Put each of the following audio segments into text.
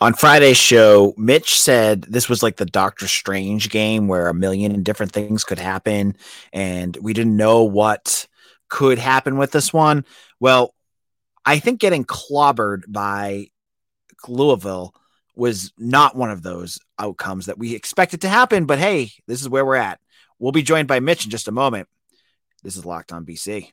on Friday's show, Mitch said this was like the Doctor Strange game where a million different things could happen, and we didn't know what could happen with this one. Well, I think getting clobbered by Louisville was not one of those outcomes that we expected to happen. But hey, this is where we're at. We'll be joined by Mitch in just a moment. This is Locked On BC.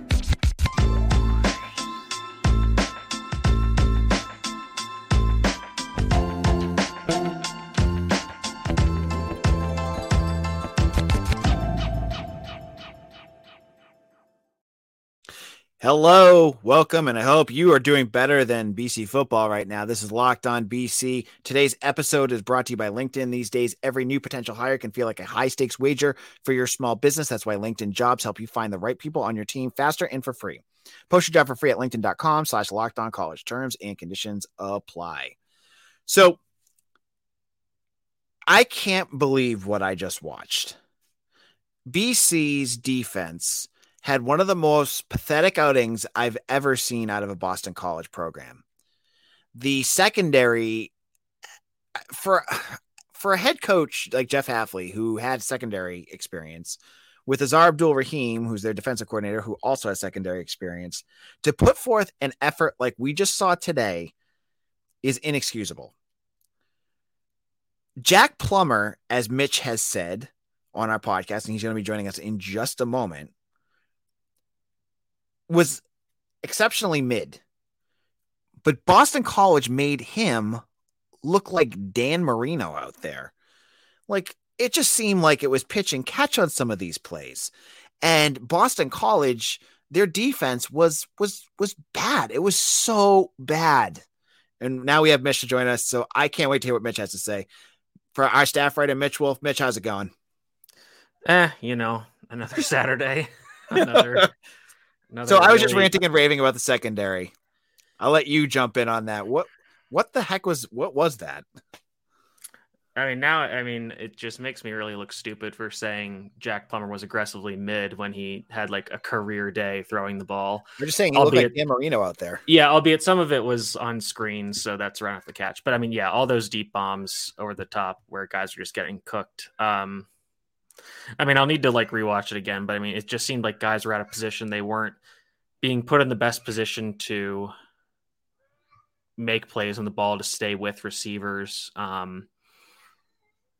Hello, welcome, and I hope you are doing better than BC football right now. This is Locked On BC. Today's episode is brought to you by LinkedIn. These days, every new potential hire can feel like a high stakes wager for your small business. That's why LinkedIn jobs help you find the right people on your team faster and for free. Post your job for free at LinkedIn.com slash locked on college. Terms and conditions apply. So I can't believe what I just watched. BC's defense had one of the most pathetic outings I've ever seen out of a Boston College program. The secondary for for a head coach like Jeff Hafley, who had secondary experience, with Aazaar Abdul-Rahim, who's their defensive coordinator, who also has secondary experience, to put forth an effort like we just saw today is inexcusable. Jack Plummer, as Mitch has said on our podcast, and he's going to be joining us in just a moment, was exceptionally mid. But Boston College made him look like Dan Marino out there. Like it just seemed like it was pitch and catch on some of these plays. And Boston College, their defense was was was bad. It was so bad. And now we have Mitch to join us, so I can't wait to hear what Mitch has to say. For our staff writer, Mitch Wolf. Mitch, how's it going? Eh, you know, another Saturday, another Another so I was just ranting and raving about the secondary. I'll let you jump in on that. What what the heck was what was that? I mean, now I mean, it just makes me really look stupid for saying Jack Plummer was aggressively mid when he had like a career day throwing the ball. You're just saying he albeit, looked like Dan Marino out there. Yeah, albeit some of it was on screen, so that's right off the catch. But I mean, yeah, all those deep bombs over the top where guys are just getting cooked. Um, I mean, I'll need to like rewatch it again, but I mean, it just seemed like guys were out of position. They weren't being put in the best position to make plays on the ball to stay with receivers. Um,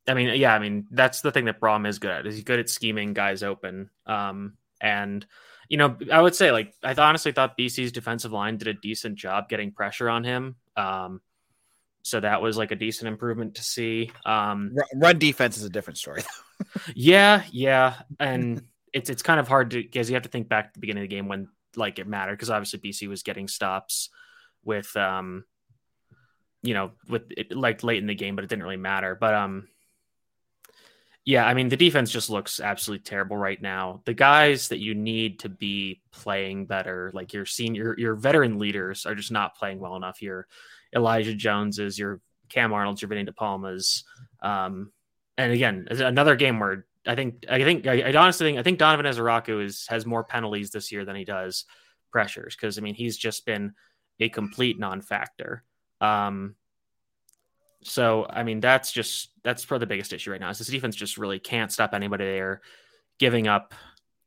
I mean, yeah, I mean that's the thing that Brohm is good at. Is he's good at scheming guys open. Um, and you know, I would say like I honestly thought BC's defensive line did a decent job getting pressure on him. Um, so that was like a decent improvement to see. Um, Run defense is a different story. yeah, yeah, and it's it's kind of hard to because you have to think back to the beginning of the game when like it mattered because obviously BC was getting stops with um, you know, with it, like late in the game, but it didn't really matter. But um, yeah, I mean the defense just looks absolutely terrible right now. The guys that you need to be playing better, like your senior, your veteran leaders, are just not playing well enough. Your Elijah Joneses, your Cam Arnold's, your Vinny DePalmas. Um, and again, another game where I think I think I, I honestly think I think Donovan Ezeiruaku is has more penalties this year than he does pressures because I mean he's just been a complete non-factor. Um, so I mean that's just that's probably the biggest issue right now. Is this defense just really can't stop anybody there, giving up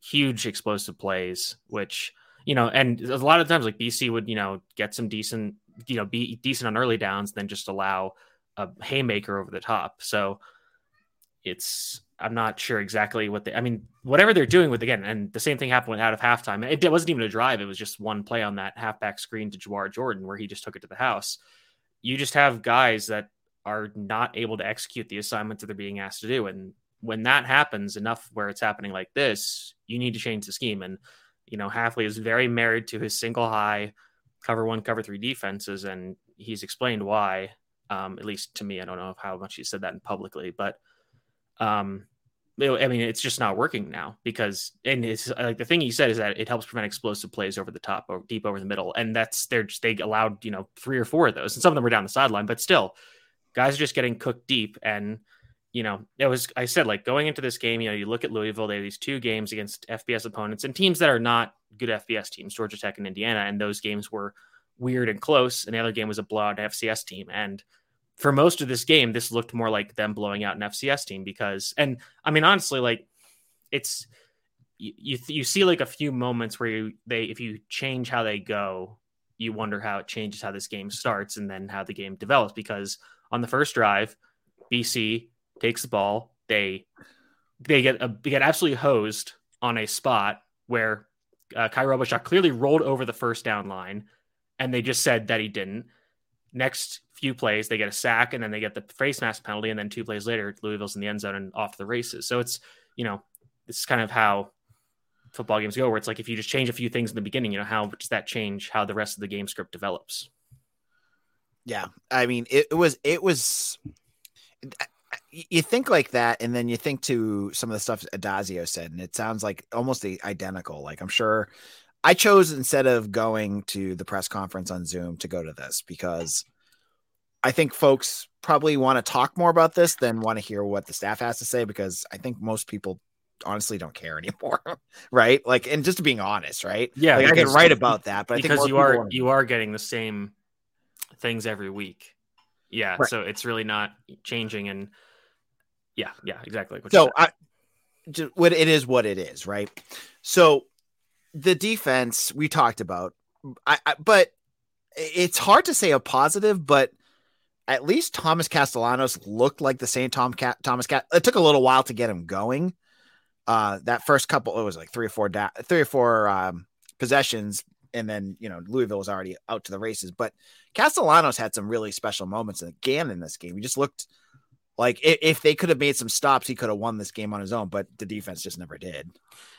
huge explosive plays, which you know, and a lot of times like BC would you know get some decent you know be decent on early downs, then just allow a haymaker over the top. So it's I'm not sure exactly what they. I mean, whatever they're doing with again, and the same thing happened out of halftime. It, it wasn't even a drive; it was just one play on that halfback screen to Jawhar Jordan where he just took it to the house. You just have guys that are not able to execute the assignments that they're being asked to do, and when that happens enough, where it's happening like this, you need to change the scheme. And you know, Hafley is very married to his single high cover one, cover three defenses, and he's explained why. Um, at least to me, I don't know how much he said that publicly, but um, I mean, it's just not working now because, and it's like the thing he said is that it helps prevent explosive plays over the top or deep over the middle, and that's they're just they allowed you know three or four of those, and some of them were down the sideline, but still, guys are just getting cooked deep. And, you know, it was, I said, like going into this game, you know, you look at Louisville, they have these two games against FBS opponents and teams that are not good FBS teams, Georgia Tech and Indiana. And those games were weird and close. And the other game was a blowout FCS team. And for most of this game, this looked more like them blowing out an FCS team because, and I mean, honestly, like it's, you, you, you see like a few moments where you, they, if you change how they go, you wonder how it changes how this game starts and then how the game develops because on the first drive, BC takes the ball. They they get a, they get absolutely hosed on a spot where uh, Kye Robichaux clearly rolled over the first down line, and they just said that he didn't. Next few plays, they get a sack, and then they get the face mask penalty, and then two plays later, Louisville's in the end zone and off the races. So it's you know this is kind of how football games go, where it's like if you just change a few things in the beginning, you know how does that change how the rest of the game script develops? Yeah, I mean, it, it was it was. You think like that, and then you think to some of the stuff Addazio said, and it sounds like almost identical. Like I'm sure I chose instead of going to the press conference on Zoom to go to this because I think folks probably want to talk more about this than want to hear what the staff has to say because I think most people honestly don't care anymore, right? Like, and just being honest, right? Yeah, like I can write about that, but because you are you are getting the same things every week. Yeah, right. so it's really not changing, and yeah, yeah, exactly. So I, just, what it is, what it is, right? So the defense we talked about, I, I but it's hard to say a positive, but at least Thomas Castellanos looked like the same Tom Cat Thomas Cat. It took a little while to get him going. Uh, that first couple, it was like three or four, da- three or four um, possessions and then you know Louisville was already out to the races. But Castellanos had some really special moments again in this game. He just looked like if, if they could have made some stops, he could have won this game on his own. But the defense just never did.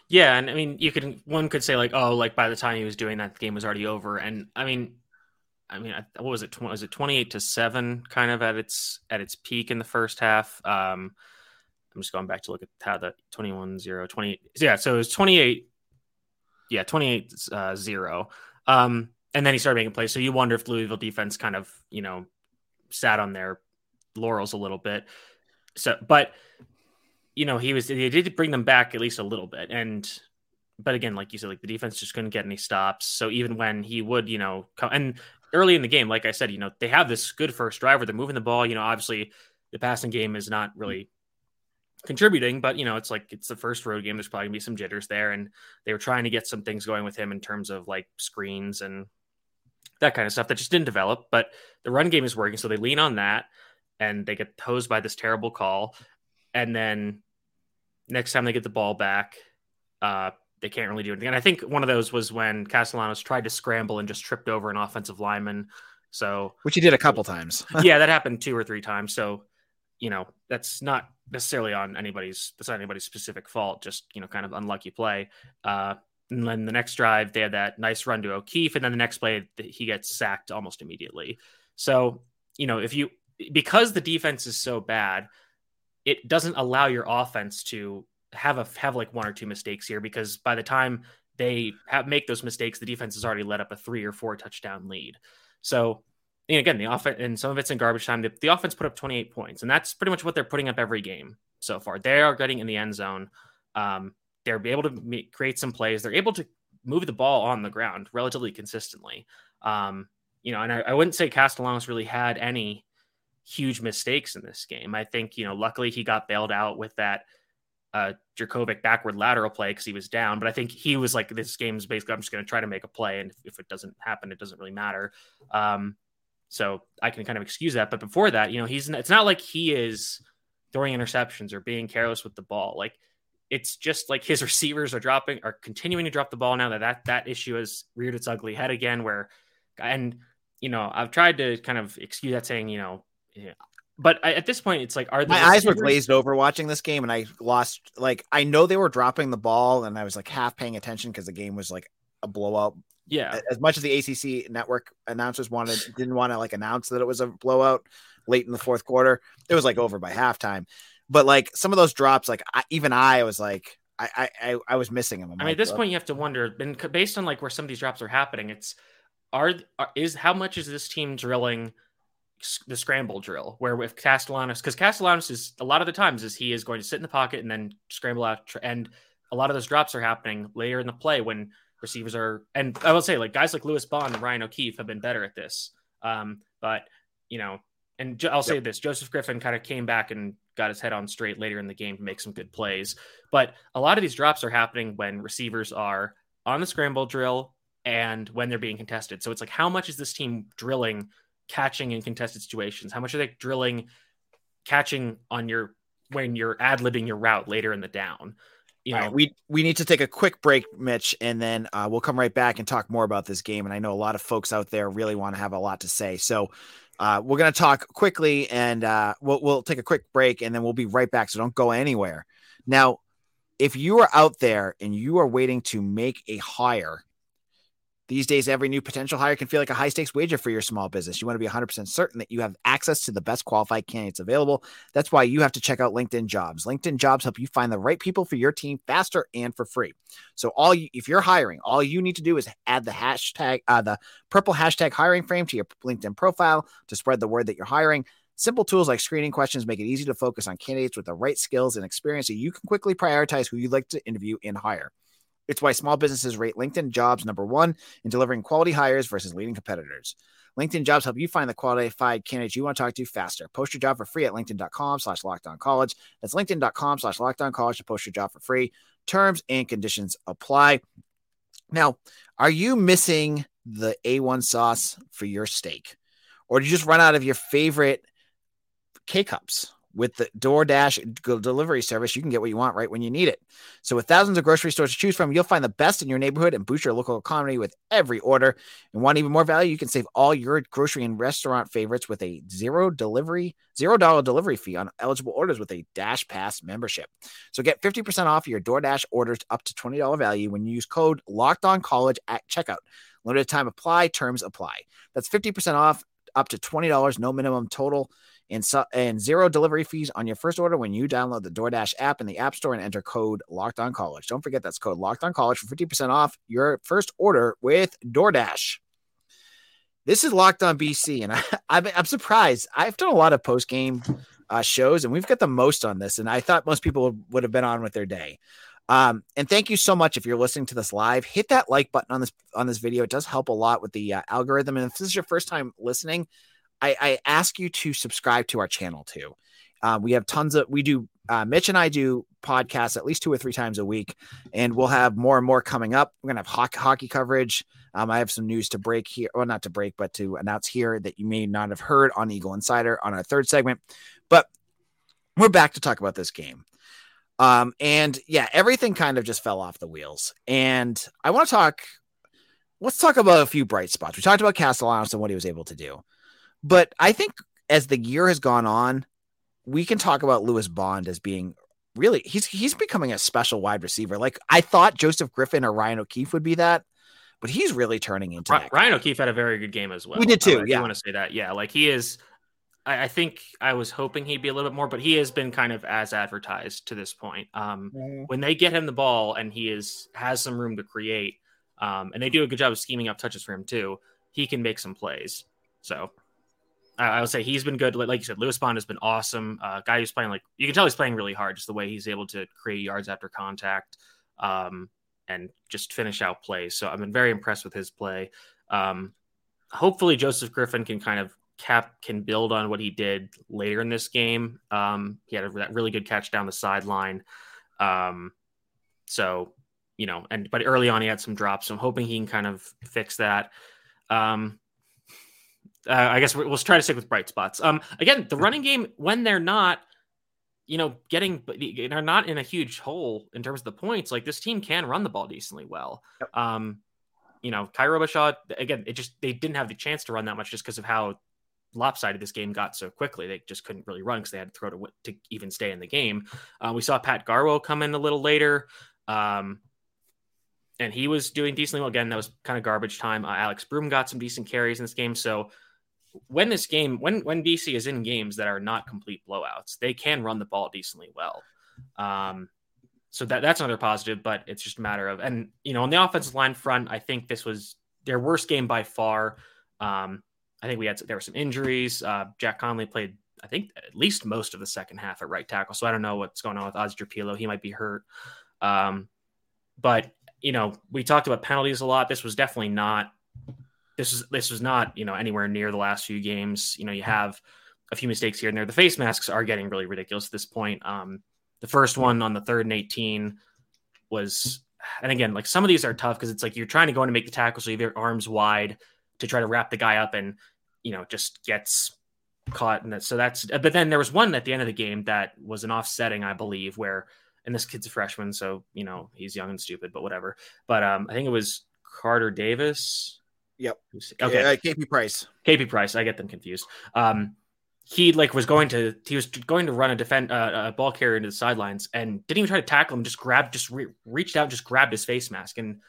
Yeah, and I mean, you could one could say like, oh, like by the time he was doing that, the game was already over. And I mean, I mean, what was it? Was it twenty eight to seven, kind of at its at its peak in the first half? Um, I'm just going back to look at how the 21 0 20 yeah so it was 28 yeah, 28 uh, 0. Um, and then he started making plays. So you wonder if Louisville defense kind of, you know, sat on their laurels a little bit. So, but, you know, he was, he did bring them back at least a little bit. And, but again, like you said, like the defense just couldn't get any stops. So even when he would, you know, come and early in the game, like I said, you know, they have this good first driver. They're moving the ball. You know, obviously the passing game is not really contributing, but you know, it's like it's the first road game. There's probably gonna be some jitters there, and they were trying to get some things going with him in terms of like screens and that kind of stuff that just didn't develop. But the run game is working, so they lean on that, and they get hosed by this terrible call, and then next time they get the ball back, uh, they can't really do anything. And I think one of those was when Castellanos tried to scramble and just tripped over an offensive lineman. So which he did a couple times. yeah, that happened two or three times. So you know that's not necessarily on anybody's that's not anybody's specific fault just you know kind of unlucky play uh and then the next drive they had that nice run to o'keefe and then the next play he gets sacked almost immediately so you know if you because the defense is so bad it doesn't allow your offense to have a have like one or two mistakes here because by the time they have, make those mistakes the defense has already let up a three or four touchdown lead so and again, the offense and some of it's in garbage time. The, the, offense put up 28 points, and that's pretty much what they're putting up every game so far. They are getting in the end zone. Um, they're able to make, create some plays. They're able to move the ball on the ground relatively consistently. Um, you know, and I, I, wouldn't say Castellanos really had any huge mistakes in this game. I think, you know, luckily he got bailed out with that uh backward lateral play because he was down. But I think he was like, this game's basically, I'm just going to try to make a play. And if, if, it doesn't happen, it doesn't really matter. Um, so I can kind of excuse that. But before that, you know, he's it's not like he is throwing interceptions or being careless with the ball. Like it's just like his receivers are dropping are continuing to drop the ball now that that, that issue has reared its ugly head again where and you know I've tried to kind of excuse that saying you know yeah. but I, at this point it's like are my receivers... eyes were glazed over watching this game and I lost like I know they were dropping the ball and I was like half paying attention because the game was like a blowout yeah. As much as the ACC network announcers wanted, didn't want to like announce that it was a blowout late in the fourth quarter, it was like over by halftime. But like some of those drops, like I, even I was like, I, I, I was missing them. i mean, at this point, you have to wonder, and based on like where some of these drops are happening, it's are, are is how much is this team drilling the scramble drill where with Castellanos, because Castellanos is a lot of the times is he is going to sit in the pocket and then scramble out, and a lot of those drops are happening later in the play when receivers are. And I will say, like guys like Lewis Bond and Ryan O'Keefe have been better at this. Um, but you know, and I'll say yep. this: Joseph Griffin kind of came back and got his head on straight later in the game to make some good plays. But a lot of these drops are happening when receivers are on the scramble drill and when they're being contested. So it's like, how much is this team drilling catching in contested situations? How much are they drilling catching on your when you're ad libbing your route later in the down? You know, right, we we need to take a quick break, Mitch, and then uh, we'll come right back and talk more about this game. And I know a lot of folks out there really want to have a lot to say. So uh, we're going to talk quickly, and uh, we'll we'll take a quick break, and then we'll be right back. So don't go anywhere. Now, if you are out there and you are waiting to make a hire these days, every new potential hire can feel like a high stakes wager for your small business. You want to be 100% certain that you have access to the best qualified candidates available. That's why you have to check out LinkedIn Jobs. LinkedIn Jobs help you find the right people for your team faster and for free. So, all you, if you're hiring, all you need to do is add the hashtag, uh, the purple hashtag hiring frame to your LinkedIn profile to spread the word that you're hiring. Simple tools like screening questions make it easy to focus on candidates with the right skills and experience so you can quickly prioritize who you'd like to interview and hire. It's why small businesses rate LinkedIn jobs number one in delivering quality hires versus leading competitors. LinkedIn jobs help you find the qualified candidates you want to talk to faster. Post your job for free at LinkedIn.com slash locked on college. That's LinkedIn.com slash locked on college to post your job for free. Terms and conditions apply. Now, are you missing the A1 sauce for your steak? Or did you just run out of your favorite K cups? With the DoorDash delivery service, you can get what you want right when you need it. So, with thousands of grocery stores to choose from, you'll find the best in your neighborhood and boost your local economy with every order. And want even more value? You can save all your grocery and restaurant favorites with a zero delivery, zero dollar delivery fee on eligible orders with a Dash Pass membership. So, get 50% off your DoorDash orders up to $20 value when you use code Locked On College at checkout. Limited time apply, terms apply. That's 50% off up to $20, no minimum total and, and zero delivery fees on your first order when you download the DoorDash app in the App Store and enter code Locked On College. Don't forget that's code Locked On College for 50% off your first order with DoorDash. This is Locked On BC, and I, I'm, I'm surprised. I've done a lot of post game uh, shows, and we've got the most on this, and I thought most people would, would have been on with their day. Um, and thank you so much if you're listening to this live. Hit that like button on this on this video. It does help a lot with the uh, algorithm. And if this is your first time listening, I, I ask you to subscribe to our channel too. Uh, we have tons of we do uh, Mitch and I do podcasts at least two or three times a week, and we'll have more and more coming up. We're gonna have hockey, hockey coverage. Um, I have some news to break here, well, not to break, but to announce here that you may not have heard on Eagle Insider on our third segment. But we're back to talk about this game. Um, and yeah, everything kind of just fell off the wheels. And I want to talk. Let's talk about a few bright spots. We talked about Castellanos and what he was able to do. But I think as the year has gone on, we can talk about Lewis Bond as being really he's he's becoming a special wide receiver. Like I thought Joseph Griffin or Ryan O'Keefe would be that, but he's really turning into Ryan, Ryan O'Keefe had a very good game as well. We did too. yeah, I want to say that. Yeah, like he is. I, I, think I was hoping he'd be a little bit more, but he has been kind of as advertised to this point. Um, mm-hmm. When they get him the ball and he is has some room to create, um, and they do a good job of scheming up touches for him too, he can make some plays. So I would say he's been good. Like you said, Lewis Bond has been awesome. Uh, guy who's playing like you can tell he's playing really hard, just the way he's able to create yards after contact, um, and just finish out plays. So I've been very impressed with his play. Um, hopefully, Joseph Griffin can kind of cap can build on what he did later in this game. Um, he had a, that really good catch down the sideline. Um, so you know, and but early on he had some drops. So I'm hoping he can kind of fix that. Um, uh, I guess we'll try to stick with bright spots. Um, again, the running game when they're not, you know, getting they're not in a huge hole in terms of the points. Like this team can run the ball decently well. Yep. Um, you know, Kye Robichaux again, it just they didn't have the chance to run that much just because of how lopsided this game got so quickly. They just couldn't really run because they had to throw to, to even stay in the game. Uh, we saw Pat Garwo come in a little later. Um, and he was doing decently well. Again, that was kind of garbage time. Uh, Alex Broome got some decent carries in this game. So when this game, when when BC is in games that are not complete blowouts, they can run the ball decently well. Um, so that that's another positive, but it's just a matter of and you know on the offensive line front, I think this was their worst game by far. Um, I think we had there were some injuries. Uh, Jack Conley played, I think, at least most of the second half at right tackle. So I don't know what's going on with Ozdrapilo. He might be hurt. Um, but you know, we talked about penalties a lot. This was definitely not. This was this was not you know anywhere near the last few games. You know, you have a few mistakes here and there. The face masks are getting really ridiculous at this point. Um, the first one on the third and 18 was, and again, like some of these are tough because it's like you're trying to go in and make the tackle, so you have your arms wide to try to wrap the guy up, and you know just gets caught. And that, so that's. But then there was one at the end of the game that was an offsetting, I believe, where and this kid's a freshman, so you know he's young and stupid, but whatever. But um, I think it was Carter Davis. Yep. Okay. Uh, KP Price. KP Price. I get them confused. Um, he like was going to he was going to run a defend uh, a ball carrier into the sidelines and didn't even try to tackle him. Just grabbed, just re- reached out, and just grabbed his face mask, and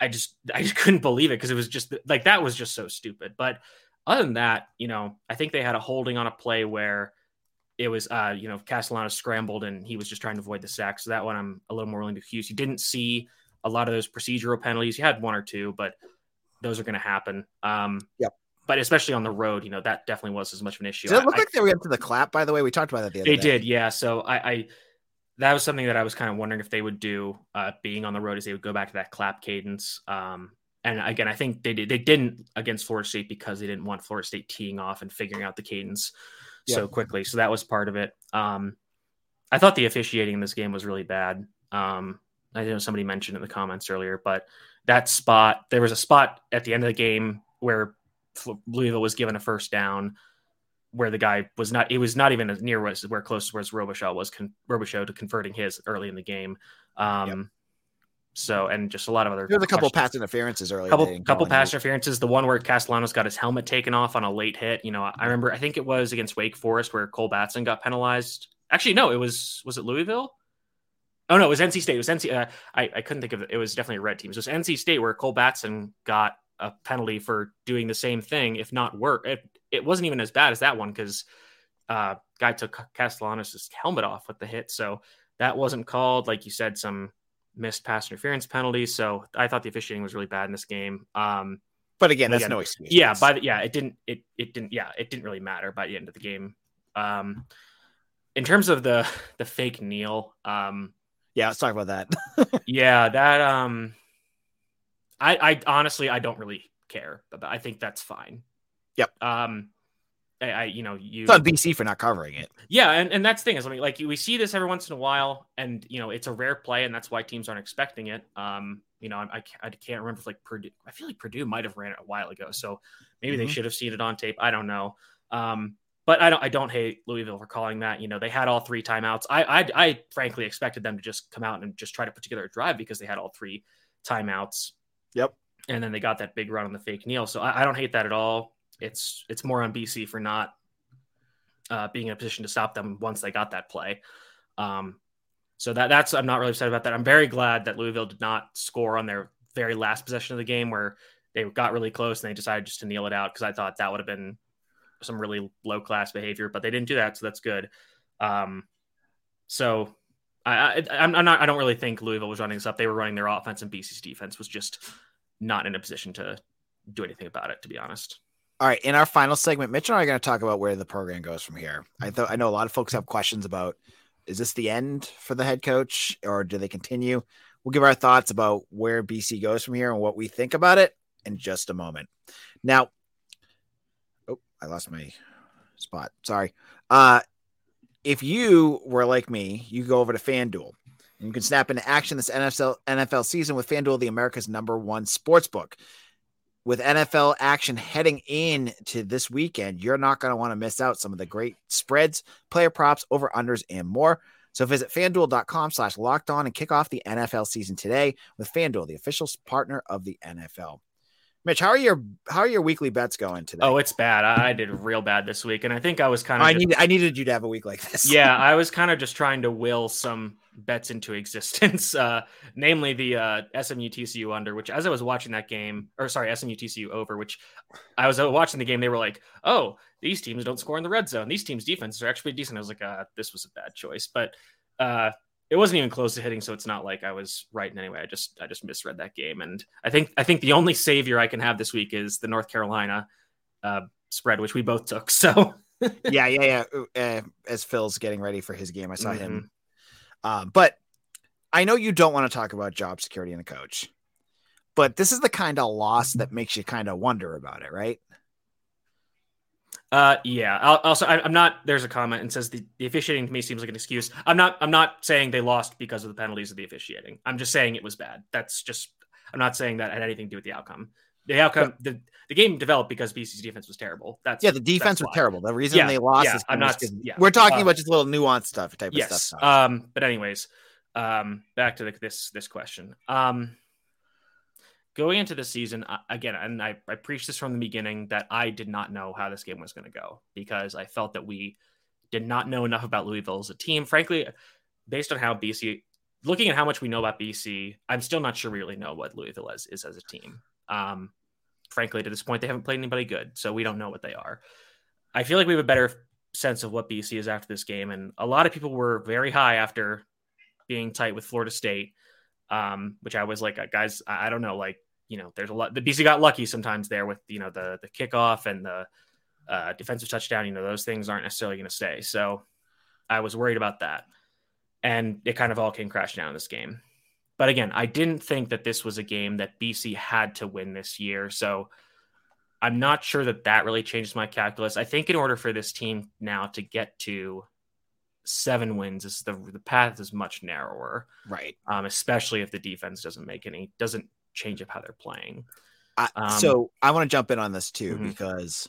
I just I just couldn't believe it because it was just like that was just so stupid. But other than that, you know, I think they had a holding on a play where it was uh you know Castellano scrambled and he was just trying to avoid the sack. So that one I'm a little more willing to accuse. You didn't see a lot of those procedural penalties. You had one or two, but those are going to happen. Um, yep but especially on the road, you know, that definitely was as much of an issue. Does it look I, like they were into the clap, by the way? We talked about that the other they day. did, yeah. So I, I, that was something that I was kind of wondering if they would do uh, being on the road is they would go back to that clap cadence. Um, and again, I think they did, they didn't against Florida State because they didn't want Florida State teeing off and figuring out the cadence so quickly. So that was part of it. Um, I thought the officiating in this game was really bad. Um, I know somebody mentioned in the comments earlier, but that spot, there was a spot at the end of the game where Louisville was given a first down where the guy was not it was not even as near as where close to where Robichaux was con, Robichaux to converting his early in the game. Um, yep. So and just a lot of other. There was a couple pass interferences early. Couple couple pass interferences. The one where Castellanos got his helmet taken off on a late hit. You know, I remember. I think it was against Wake Forest where Cole Batson got penalized. Actually, no, it was was it Louisville? Oh no, it was NC State. It was NC. Uh, I I couldn't think of it. It was definitely a red team. So it was NC State where Cole Batson got a penalty for doing the same thing, if not work. It, it wasn't even as bad as that one because uh, guy took Castellanos' helmet off with the hit. So that wasn't called, like you said, some missed pass interference penalties. So I thought the officiating was really bad in this game. Um, but again, that's again, no excuse. Yeah, by the, yeah, it didn't it it didn't yeah it didn't really matter by the end of the game. Um, in terms of the the fake kneel, um, yeah, let's talk about that. yeah, that um, I, I honestly I don't really care, but I think that's fine. Yep. Um, I, I you know you it's on BC for not covering it. Yeah, and, and that's the thing is I mean like we see this every once in a while, and you know it's a rare play, and that's why teams aren't expecting it. Um, you know I, I, can't remember if like Purdue I feel like Purdue might have ran it a while ago, so maybe mm-hmm. they should have seen it on tape. I don't know. Um, but I don't I don't hate Louisville for calling that. You know, they had all three timeouts. I, I I frankly expected them to just come out and just try to put together a drive because they had all three timeouts. Yep. And then they got that big run on the fake kneel. So I, I don't hate that at all. It's it's more on BC for not uh, being in a position to stop them once they got that play. Um, so that that's I'm not really upset about that. I'm very glad that Louisville did not score on their very last possession of the game where they got really close and they decided just to kneel it out because I thought that would have been some really low class behavior, but they didn't do that, so that's good. Um, so I, I, am not. I don't really think Louisville was running this up. They were running their offense, and BC's defense was just not in a position to do anything about it. To be honest. All right. In our final segment, Mitch and I are going to talk about where the program goes from here. I thought I know a lot of folks have questions about is this the end for the head coach or do they continue? We'll give our thoughts about where BC goes from here and what we think about it in just a moment. Now, I lost my spot. Sorry. Uh, if you were like me, you go over to FanDuel and you can snap into action this NFL NFL season with FanDuel, the America's number one sports book. With NFL action heading in to this weekend, you're not going to want to miss out some of the great spreads, player props, over unders, and more. So visit fanduel.com slash locked on and kick off the NFL season today with FanDuel, the official partner of the NFL. Mitch, how are your how are your weekly bets going today? Oh, it's bad. I did real bad this week, and I think I was kind of. I just, need I needed you to have a week like this. yeah, I was kind of just trying to will some bets into existence, uh, namely the uh, SMU TCU under. Which, as I was watching that game, or sorry, SMU TCU over, which I was uh, watching the game, they were like, "Oh, these teams don't score in the red zone. These teams' defenses are actually decent." I was like, uh, "This was a bad choice," but uh, it wasn't even close to hitting, so it's not like I was right in any way. I just I just misread that game, and I think I think the only savior I can have this week is the North Carolina uh, spread, which we both took. So yeah, yeah, yeah. Uh, as Phil's getting ready for his game, I saw Mhm. him. Um, but I know you don't want to talk about job security in a coach, but this is the kind of loss that makes you kind of wonder about it, right? Uh, yeah. I'll, also, I, I'm not. There's a comment and says the, the officiating to me seems like an excuse. I'm not. I'm not saying they lost because of the penalties of the officiating. I'm just saying it was bad. That's just. I'm not saying that had anything to do with the outcome. The outcome. The, the game developed because BC's defense was terrible. That's Yeah, the defense was why. terrible. The reason Yeah, they lost yeah, is I'm not- yeah. we're talking Uh, about just little nuanced stuff type of Yes. stuff. Um. But anyways, um. Back to the, this this question. Um. Going into the season again, and I, I preached this from the beginning that I did not know how this game was going to go because I felt that we did not know enough about Louisville as a team. Frankly, based on how BC, looking at how much we know about BC, I'm still not sure we really know what Louisville is, is as a team. Um, frankly, to this point, they haven't played anybody good, so we don't know what they are. I feel like we have a better sense of what BC is after this game, and a lot of people were very high after being tight with Florida State, um, which I was like, guys, I don't know, like you know, there's a lot. The BC got lucky sometimes there with you know the the kickoff and the uh, defensive touchdown. You know, those things aren't necessarily going to stay. So I was worried about that, and it kind of all came crashing down in this game. But again, I didn't think that this was a game that BC had to win this year. So I'm not sure that that really changes my calculus. I think in order for this team now to get to seven wins, is the the path is much narrower, right. um, especially if the defense doesn't make any doesn't change up how they're playing. I, Um, so I want to jump in on this too Mhm. because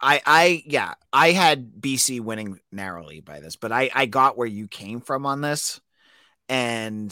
I I yeah I had BC winning narrowly by this, but I I got where you came from on this, and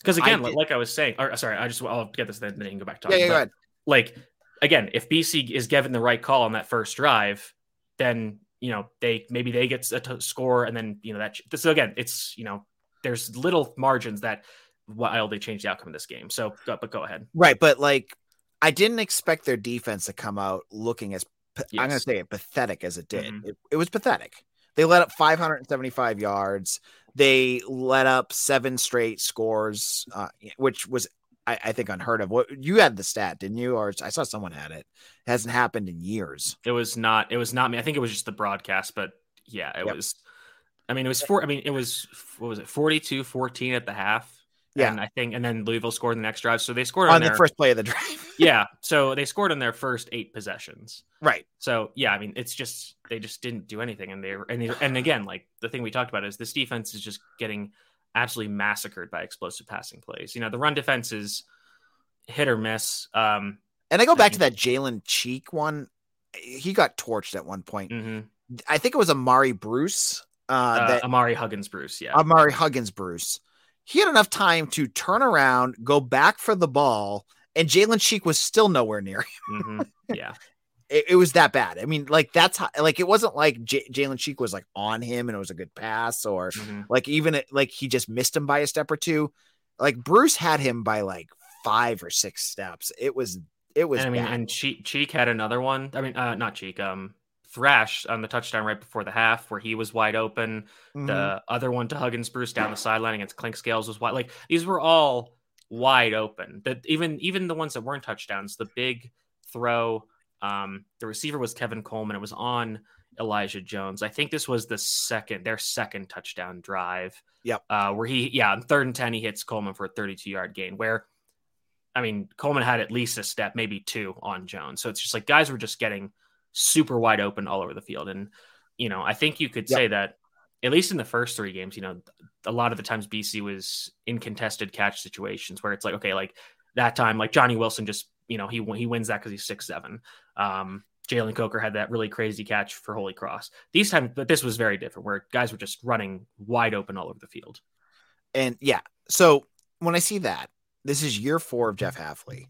Because again, did- like I was saying, or sorry, I just I'll get this then, then you can go back to yeah yeah go ahead. like again, if BC is given the right call on that first drive, then you know they maybe they get a t- score, and then you know that so again, it's you know there's little margins that wildly change the outcome of this game. So, but go ahead. right, but like I didn't expect their defense to come out looking as pa- I'm going to say it pathetic as it did. Mhm. It, it was pathetic. They let up 575 yards. They let up seven straight scores, uh, which was, I, I think, unheard of. What you had the stat, didn't you? Or I saw someone had it. It hasn't happened in years. It was not. It was not me. I think it was just the broadcast, but yeah, it Yep. was. I mean, it was four. I mean, it was what was it, 42-14 at the half. Yeah. and I think, and then Louisville scored the next drive, so they scored on, on the first play of the drive. yeah, so they scored on their first eight possessions. right. So yeah, I mean, it's just they just didn't do anything, and they and they, and again, like the thing we talked about is this defense is just getting absolutely massacred by explosive passing plays. You know, the run defense is hit or miss. Um, And I go back to that Jalen Cheek one. He got torched at one point. mhm. I think it was Ahmari Bruce. Uh, uh, that Ahmari Huggins, Bruce, yeah, Ahmari Huggins Bruce. He had enough time to turn around, go back for the ball, and Jalen Cheek was still nowhere near him. Mhm. yeah, It, it was that bad. I mean, like that's how, like it wasn't like J- Jalen Cheek was like on him and it was a good pass, or Mhm. like even like he just missed him by a step or two. Like Bruce had him by like five or six steps. It was it was And I mean, bad. and Cheek, Cheek had another one. I mean, uh, not Cheek, um, Thrash on the touchdown right before the half where he was wide open. Mhm. The other one to Huggins Bruce down the sideline against Clink Scales was wide. Like these were all wide open. That even even the ones that weren't touchdowns, the big throw, um, the receiver was Kevin Coleman. It was on Elijah Jones. I think this was the second their second touchdown drive. Yep. Uh, where he yeah on third and ten he hits Coleman for a 32 yard gain. Where I mean Coleman had at least a step, maybe two on Jones. So it's just like guys were just getting super wide open all over the field. And you know I think you could Yep. say that at least in the first three games, you know, a lot of the times BC was in contested catch situations where it's like, okay, like that time, like Johnny Wilson just, you know, he he wins that because he's six seven. Um, Jalen Coker had that really crazy catch for Holy Cross. These times, but this was very different, where guys were just running wide open all over the field. And yeah, so when I see that, this is year four of Jeff Hafley.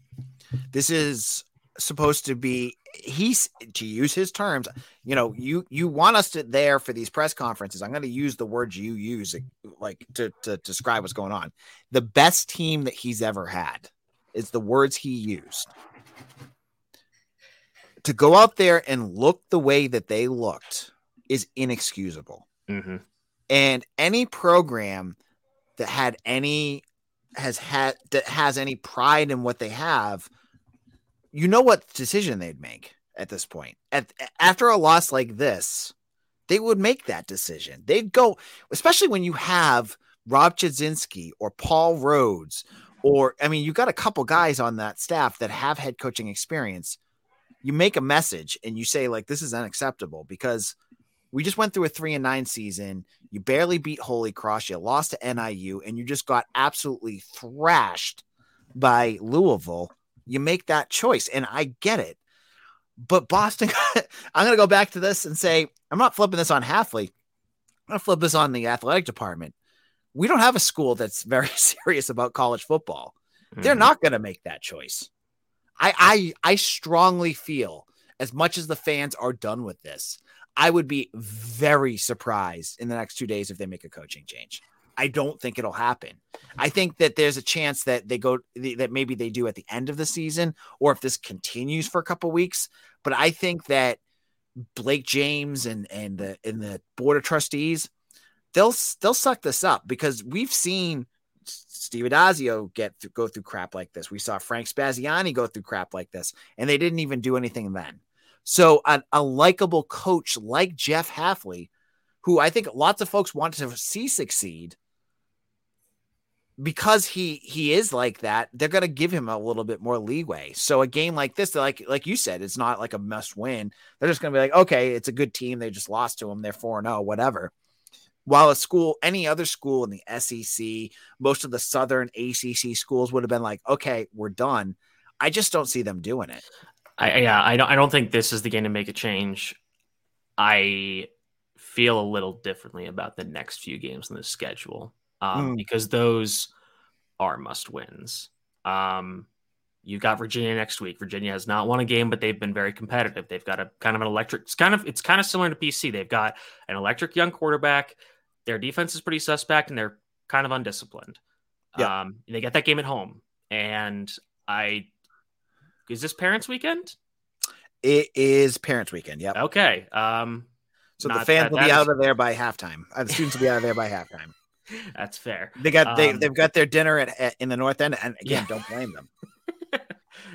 This is supposed to be he's to use his terms. You know, you you want us to there for these press conferences. I'm going to use the words you use, like to to describe what's going on. The best team that he's ever had is the words he used. To go out there and look the way that they looked is inexcusable Mm-hmm. and any program that had any has had that has any pride in what they have you know what decision they'd make at this point. At, after a loss like this, they would make that decision. They'd go, especially when you have Rob Chudzinski or Paul Rhoads, or I mean, you've got a couple guys on that staff that have head coaching experience. You make a message and you say, like, this is unacceptable because we just went through a three and nine season. You barely beat Holy Cross. You lost to NIU and you just got absolutely thrashed by Louisville. You make that choice. And I get it. But Boston, I'm going to go back to this and say, I'm not flipping this on Hafley. I'm going to flip this on the athletic department. We don't have a school that's very serious about college football. Mm-hmm. They're not going to make that choice. I, I I strongly feel as much as the fans are done with this, I would be very surprised in the next two days if they make a coaching change. I don't think it'll happen. I think that there's a chance that they go that maybe they do at the end of the season or if this continues for a couple weeks. But I think that Blake James and and the and the board of trustees they'll they'll suck this up because we've seen Steve Addazio get through, go through crap like this. We saw Frank Spaziani go through crap like this, and they didn't even do anything then. So a, a likable coach like Jeff Hafley, who I think lots of folks want to see succeed, because he he is like that, they're gonna give him a little bit more leeway. So a game like this, like like you said, it's not like a must win. They're just gonna be like, okay, it's a good team. They just lost to them. They're four and zero, whatever. While a school, any other school in the SEC, most of the Southern ACC schools would have been like, okay, we're done. I just don't see them doing it. I yeah, I don't I don't think this is the game to make a change. I feel a little differently about the next few games in the schedule um, mm. because those are must wins. Um, you got Virginia next week. Virginia has not won a game, but they've been very competitive. They've got a kind of an electric. It's kind of it's kind of similar to BC. They've got an electric young quarterback. Their defense is pretty suspect, and they're kind of undisciplined. Yeah. Um, they get that game at home, and I is this Parents Weekend? It is Parents Weekend. Yep. Okay. Um, so the fans that, will be out of there by halftime. Uh, the students will be out of there by halftime. That's fair. They got um, they they've got their dinner at, at, in the North End, and again, yeah. don't blame them.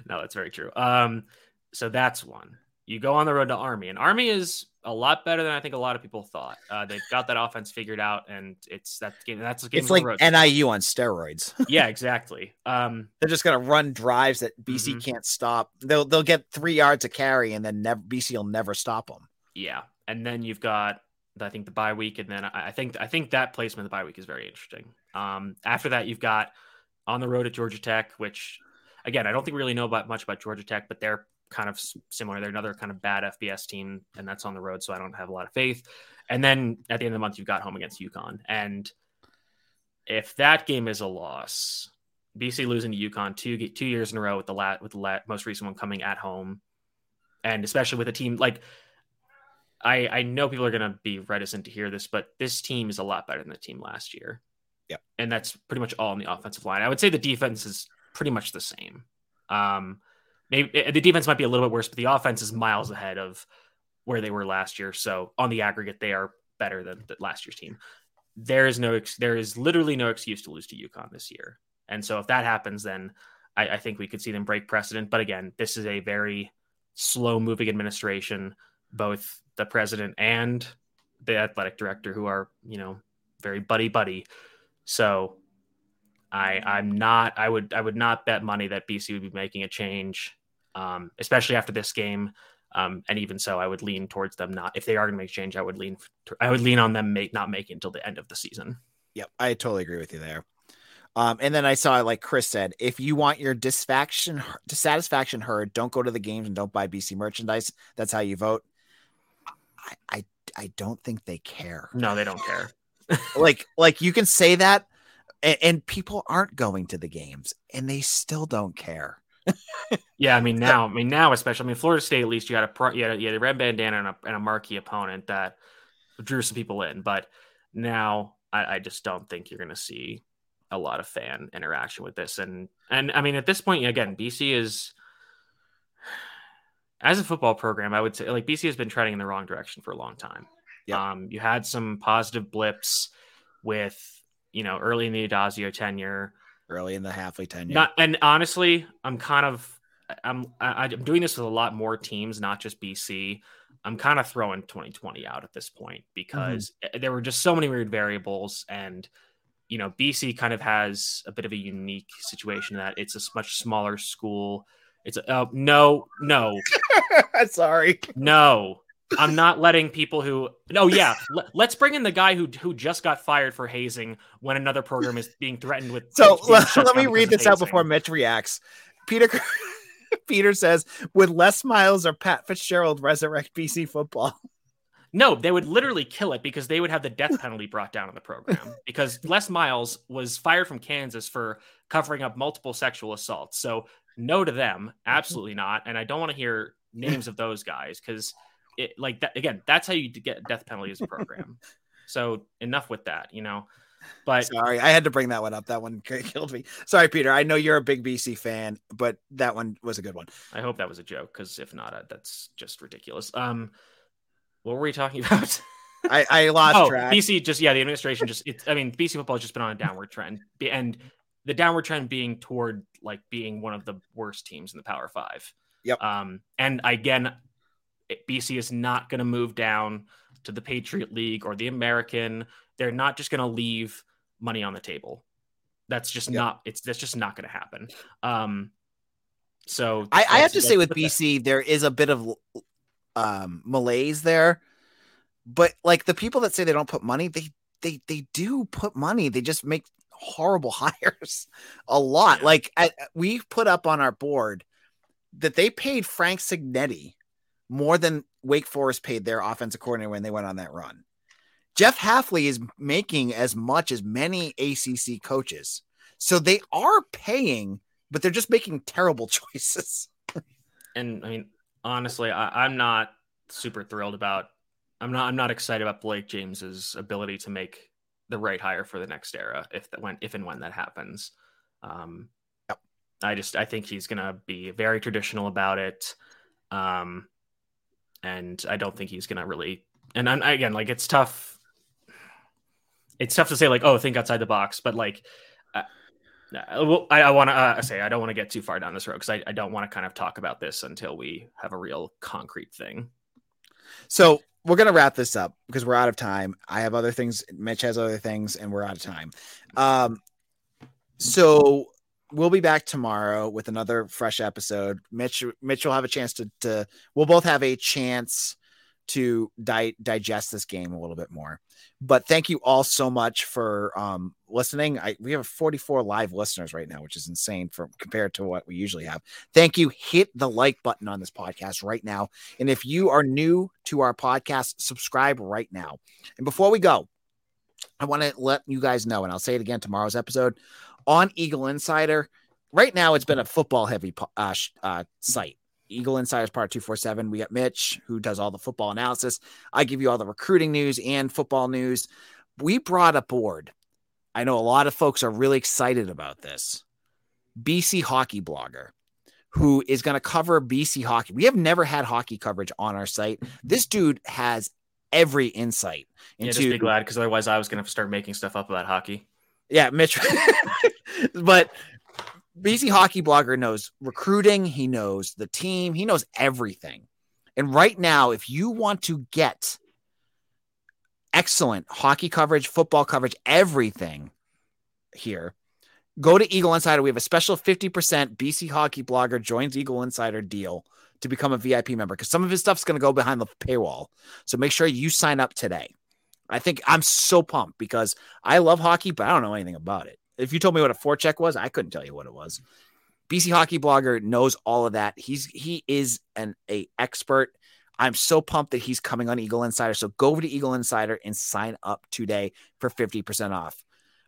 no, that's very true. Um, so that's one. You go on the road to Army, and Army is a lot better than I think a lot of people thought. Uh, they've got that offense figured out, and it's that game. That's a game. It's like NIU on steroids. yeah, exactly. Um, They're just gonna run drives that BC mm-hmm. can't stop. They'll they'll get three yards of carry, and then never, BC will never stop them. Yeah, and then you've got I think the bye week, and then I think I think that placement of the bye week is very interesting. Um, after that, you've got on the road at Georgia Tech, which again I don't think we really know about much about Georgia Tech, but they're kind of similar. They're another kind of bad FBS team, and that's on the road, so I don't have a lot of faith. And then at the end of the month, you've got home against UConn, and if that game is a loss, BC losing to UConn two two years in a row with the lat with the lat, most recent one coming at home, and especially with a team like I I know people are going to be reticent to hear this, but this team is a lot better than the team last year. Yeah, and that's pretty much all on the offensive line. I would say the defense is pretty much the same. Um, maybe eh, the defense might be a little bit worse, but the offense is miles ahead of where they were last year. So on the aggregate, they are better than the last year's team. There is no there is literally no excuse to lose to UConn this year. And so if that happens, then I, I think we could see them break precedent. But again, this is a very slow moving administration. Both the president and the athletic director, who are you know very buddy buddy. So I I'm not I would I would not bet money that BC would be making a change, um, especially after this game. Um, and even so, I would lean towards them not. If they are going to make change, I would lean. I would lean on them make not making until the end of the season. Yep, I totally agree with you there. Um, and then I saw, like Chris said, if you want your dissatisfaction dissatisfaction heard, don't go to the games and don't buy BC merchandise. That's how you vote. I, I, I don't think they care. No, they don't care. like, like you can say that, and, and people aren't going to the games, and they still don't care. yeah, I mean now, I mean now, especially, I mean Florida State. At least you had a you had a, you had a red bandana and a, and a marquee opponent that drew some people in. But now, I, I just don't think you're going to see a lot of fan interaction with this. And and I mean, at this point, again, BC is as a football program, I would say like BC has been treading in the wrong direction for a long time. Yeah. Um, you had some positive blips with, you know, early in the Addazio tenure, early in the Hafley tenure. Not, and honestly, I'm kind of I'm I, I'm doing this with a lot more teams, not just BC. I'm kind of throwing 2020 out at this point because mm-hmm. there were just so many weird variables and you know BC kind of has a bit of a unique situation that it's a much smaller school. It's a, oh no no sorry no I'm not letting people who. No, yeah. Let's bring in the guy who who just got fired for hazing when another program is being threatened with. So let, let me read this out before Mitch reacts. Peter Peter says, "Would Les Miles or Pat Fitzgerald resurrect BC football?" No, they would literally kill it because they would have the death penalty brought down on the program. Because Les Miles was fired from Kansas for covering up multiple sexual assaults. So no to them, absolutely not. And I don't want to hear names of those guys because it like that again that's how you get death penalty as a program. So enough with that you know but sorry i had to bring that one up that one killed me. Sorry peter i know you're a big bc fan but that one was a good one. I hope that was a joke because if not uh, that's just ridiculous. Um what were we talking about? I, I lost oh, track. BC just yeah, the administration just it's I mean BC football has just been on a downward trend and the downward trend being toward like being one of the worst teams in the Power Five. Yep. Um, and again, BC is not going to move down to the Patriot League or the American. They're not just going to leave money on the table. That's just not. It's that's just not going to happen. Um, so I, I have to say with BC, that. there is a bit of um, malaise there, but like the people that say they don't put money, they they they do put money. They just make horrible hires a lot. Yeah. Like I, we put up on our board that they paid Frank Cignetti more than Wake Forest paid their offensive coordinator when they went on that run. Jeff Hafley is making as much as many ACC coaches. So they are paying, but they're just making terrible choices. and I mean, honestly, I, am not super thrilled about. I'm not. I'm not excited about Blake James's ability to make the right hire for the next era if that when if and when that happens. Um, yep. I just I think he's gonna be very traditional about it. Um, and I don't think he's gonna really. And I'm, again, like it's tough. It's tough to say like, oh, think outside the box, but like, uh, uh I, I want to uh, say I don't want to get too far down this road because I, I don't want to kind of talk about this until we have a real concrete thing. So we're gonna wrap this up because we're out of time. I have other things. Mitch has other things, and we're out of time. Um, so we'll be back tomorrow with another fresh episode. Mitch Mitch will have a chance to to we'll both have a chance to di- digest this game a little bit more. But thank you all so much for um, listening. I, we have 44 live listeners right now, which is insane for compared to what we usually have. Thank you. Hit the like button on this podcast right now. And if you are new to our podcast, subscribe right now. And before we go, I want to let you guys know, and I'll say it again tomorrow's episode on Eagle Insider. Right now, it's been a football heavy uh, uh, site. Eagle Insider's part 247. We got Mitch, who does all the football analysis. I give you all the recruiting news and football news. We brought aboard, I know a lot of folks are really excited about this. BC hockey blogger who is going to cover BC hockey. We have never had hockey coverage on our site. This dude has every insight into. Yeah, just be glad because otherwise I was going to start making stuff up about hockey. Yeah, Mitch. but BC Hockey Blogger knows recruiting, he knows the team, he knows everything. And right now, if you want to get excellent hockey coverage, football coverage, everything here, go to Eagle Insider. We have a special 50% BC Hockey Blogger joins Eagle Insider deal to become a VIP member because some of his stuff's going to go behind the paywall. So make sure you sign up today. I think I'm so pumped because I love hockey, but I don't know anything about it. If you told me what a forecheck was, I couldn't tell you what it was. BC hockey blogger knows all of that. He's he is an a expert. I'm so pumped that he's coming on Eagle Insider. So go over to Eagle Insider and sign up today for 50% off.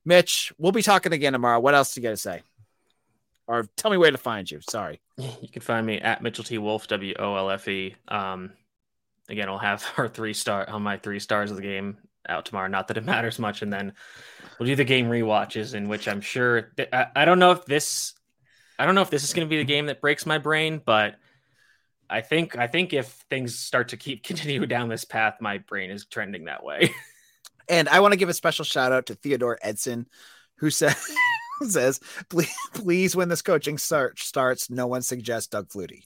Mitch, we'll be talking again tomorrow. What else do you got to say? Or tell me where to find you. Sorry. You can find me at Mitchell T. Wolfe, W O L F E. Um, again, I'll have our three star on my three stars of the game out tomorrow. Not that it matters much. And then we'll do the game re-watches, in which I'm sure that, I, I don't know if this I don't know if this is going to be the game that breaks my brain, but I think I think if things start to keep continue down this path, my brain is trending that way. and I want to give a special shout out to Theodore Edson, who said says, please, please, when this coaching search starts, no one suggests Doug Flutie.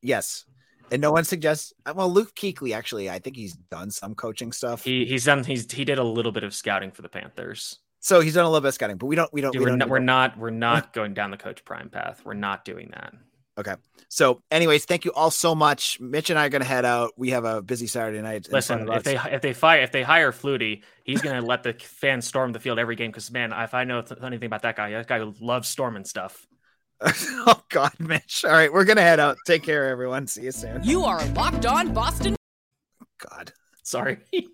Yes. And no one suggests, uh, well, Luke Kuechly, actually, I think he's done some coaching stuff. He he's done he's he did a little bit of scouting for the Panthers. So he's done a little bit of scouting, but we don't we don't, Dude, we we're, don't we're not we're not going down the coach prime path. We're not doing that. Okay. So, anyways, thank you all so much. Mitch and I are going to head out. We have a busy Saturday night. Listen, if they if they fire if they hire Flutie, he's going to let the fans storm the field every game. Because man, if I know anything about that guy, that guy loves storming stuff. oh God, Mitch. All right, we're gonna head out. Take care, everyone. See you soon. You are Locked On Boston God. Sorry.